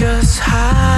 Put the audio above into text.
just high.